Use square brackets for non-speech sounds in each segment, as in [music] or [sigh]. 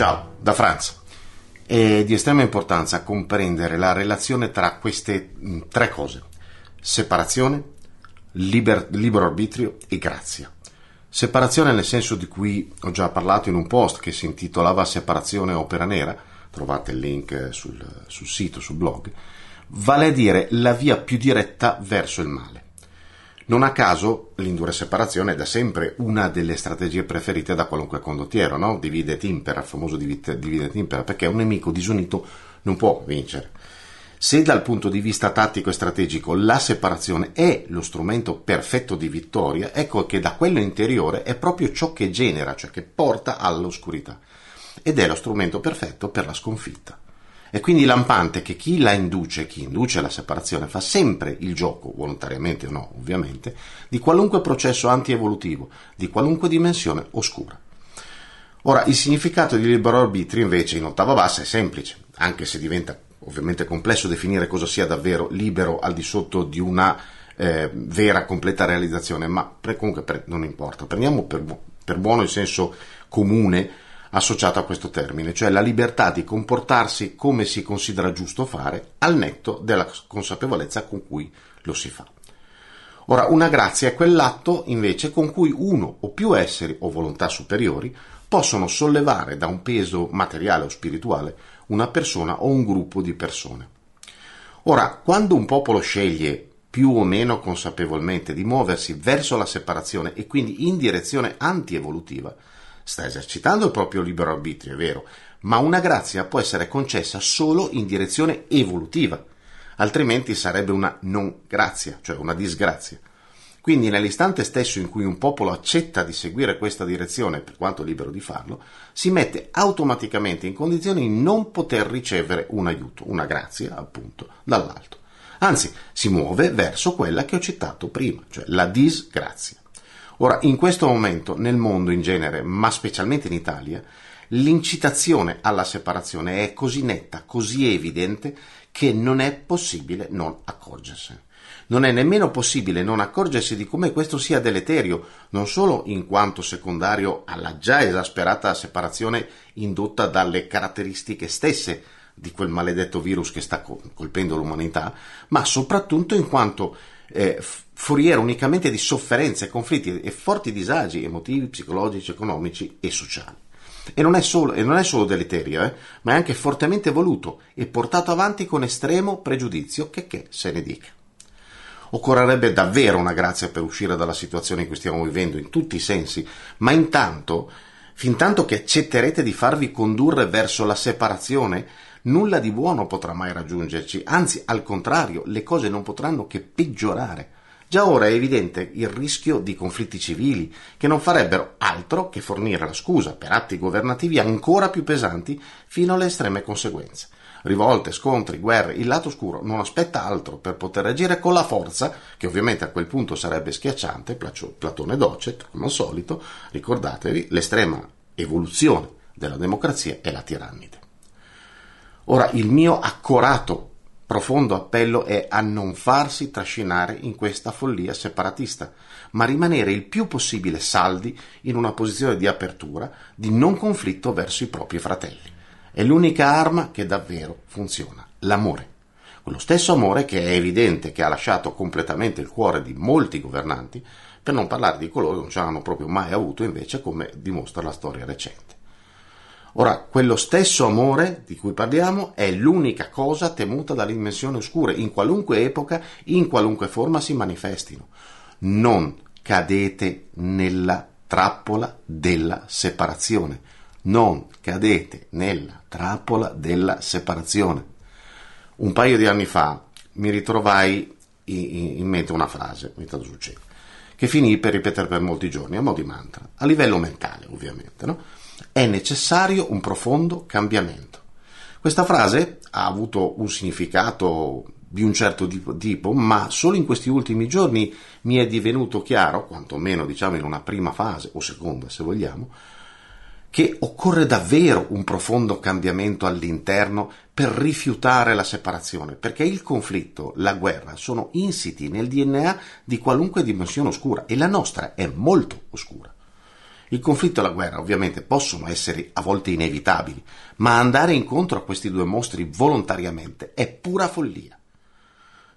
Ciao, da Franz. È di estrema importanza comprendere la relazione tra queste mh, tre cose. Separazione, liber, libero arbitrio e grazia. Separazione nel senso di cui ho già parlato in un post che si intitolava Separazione opera nera, trovate il link sul, sul sito, sul blog, vale a dire la via più diretta verso il male. Non a caso l'indura separazione è da sempre una delle strategie preferite da qualunque condottiero, no? Divide et impera, il famoso divide et impera, perché un nemico disunito non può vincere. Se dal punto di vista tattico e strategico la separazione è lo strumento perfetto di vittoria, ecco che da quello interiore è proprio ciò che genera, cioè che porta all'oscurità. Ed è lo strumento perfetto per la sconfitta. È quindi lampante che chi la induce, chi induce la separazione, fa sempre il gioco, volontariamente o no, ovviamente, di qualunque processo antievolutivo, di qualunque dimensione oscura. Ora, il significato di libero arbitrio invece in ottava bassa è semplice, anche se diventa ovviamente complesso definire cosa sia davvero libero al di sotto di una eh, vera, completa realizzazione, ma pre- comunque pre- non importa. Prendiamo per, per buono il senso comune associato a questo termine, cioè la libertà di comportarsi come si considera giusto fare al netto della consapevolezza con cui lo si fa. Ora, una grazia è quell'atto invece con cui uno o più esseri o volontà superiori possono sollevare da un peso materiale o spirituale una persona o un gruppo di persone. Ora, quando un popolo sceglie più o meno consapevolmente di muoversi verso la separazione e quindi in direzione antievolutiva, sta esercitando il proprio libero arbitrio, è vero, ma una grazia può essere concessa solo in direzione evolutiva, altrimenti sarebbe una non grazia, cioè una disgrazia. Quindi nell'istante stesso in cui un popolo accetta di seguire questa direzione, per quanto libero di farlo, si mette automaticamente in condizione di non poter ricevere un aiuto, una grazia, appunto, dall'alto. Anzi, si muove verso quella che ho citato prima, cioè la disgrazia. Ora, in questo momento, nel mondo in genere, ma specialmente in Italia, l'incitazione alla separazione è così netta, così evidente, che non è possibile non accorgersene. Non è nemmeno possibile non accorgersi di come questo sia deleterio, non solo in quanto secondario alla già esasperata separazione indotta dalle caratteristiche stesse di quel maledetto virus che sta colpendo l'umanità, ma soprattutto in quanto eh, foriera unicamente di sofferenze, conflitti e forti disagi emotivi, psicologici, economici e sociali. E non è solo, non è solo deleterio, eh, ma è anche fortemente voluto e portato avanti con estremo pregiudizio, che che se ne dica. Occorrerebbe davvero una grazia per uscire dalla situazione in cui stiamo vivendo in tutti i sensi, ma intanto, fin tanto che accetterete di farvi condurre verso la separazione, nulla di buono potrà mai raggiungerci, anzi al contrario, le cose non potranno che peggiorare. Già ora è evidente il rischio di conflitti civili, che non farebbero altro che fornire la scusa per atti governativi ancora più pesanti fino alle estreme conseguenze. Rivolte, scontri, guerre, il lato oscuro non aspetta altro per poter agire con la forza, che ovviamente a quel punto sarebbe schiacciante, Platone Docet, come al solito, ricordatevi, l'estrema evoluzione della democrazia è la tirannide. Ora, il mio accorato, profondo appello è a non farsi trascinare in questa follia separatista, ma rimanere il più possibile saldi in una posizione di apertura, di non conflitto verso i propri fratelli. È l'unica arma che davvero funziona, l'amore. Quello stesso amore che è evidente che ha lasciato completamente il cuore di molti governanti, per non parlare di coloro che non ce l'hanno proprio mai avuto invece, come dimostra la storia recente. Ora, quello stesso amore di cui parliamo è l'unica cosa temuta dalle dimensioni oscure, in qualunque epoca, in qualunque forma si manifestino. Non cadete nella trappola della separazione. Non cadete nella trappola della separazione. Un paio di anni fa mi ritrovai in mente una frase, tanto succede, che finì per ripetere per molti giorni, a mo' di mantra, a livello mentale ovviamente, no? È necessario un profondo cambiamento. Questa frase ha avuto un significato di un certo tipo, ma solo in questi ultimi giorni mi è divenuto chiaro, quantomeno diciamo in una prima fase, o seconda se vogliamo, che occorre davvero un profondo cambiamento all'interno per rifiutare la separazione, perché il conflitto, la guerra sono insiti nel DNA di qualunque dimensione oscura e la nostra è molto oscura. Il conflitto e la guerra ovviamente possono essere a volte inevitabili, ma andare incontro a questi due mostri volontariamente è pura follia.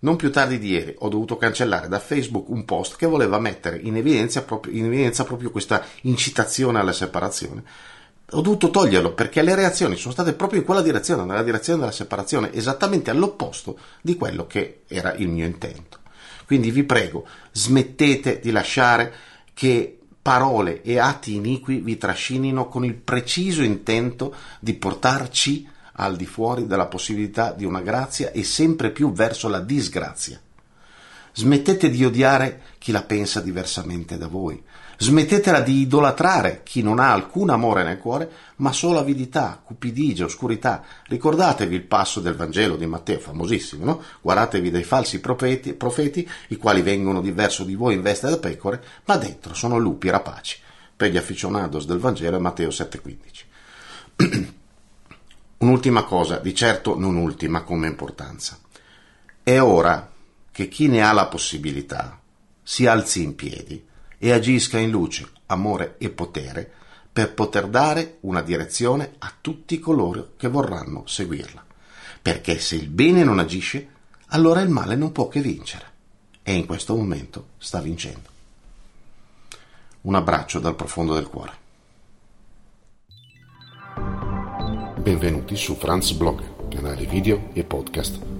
Non più tardi di ieri ho dovuto cancellare da Facebook un post che voleva mettere in evidenza proprio, in evidenza proprio questa incitazione alla separazione. Ho dovuto toglierlo perché le reazioni sono state proprio in quella direzione, nella direzione della separazione, esattamente all'opposto di quello che era il mio intento. Quindi vi prego, smettete di lasciare che parole e atti iniqui vi trascinino con il preciso intento di portarci al di fuori della possibilità di una grazia e sempre più verso la disgrazia. Smettete di odiare chi la pensa diversamente da voi. Smettetela di idolatrare chi non ha alcun amore nel cuore, ma solo avidità, cupidigia, oscurità. Ricordatevi il passo del Vangelo di Matteo, famosissimo, no? Guardatevi dai falsi profeti, profeti, i quali vengono di verso di voi in veste da pecore, ma dentro sono lupi rapaci. Per gli aficionados del Vangelo è Matteo 7,15. [clears throat] Un'ultima cosa, di certo non ultima come importanza. È ora che chi ne ha la possibilità si alzi in piedi e agisca in luce, amore e potere per poter dare una direzione a tutti coloro che vorranno seguirla. Perché se il bene non agisce, allora il male non può che vincere. E in questo momento sta vincendo. Un abbraccio dal profondo del cuore. Benvenuti su Franz Blog, canale video e podcast.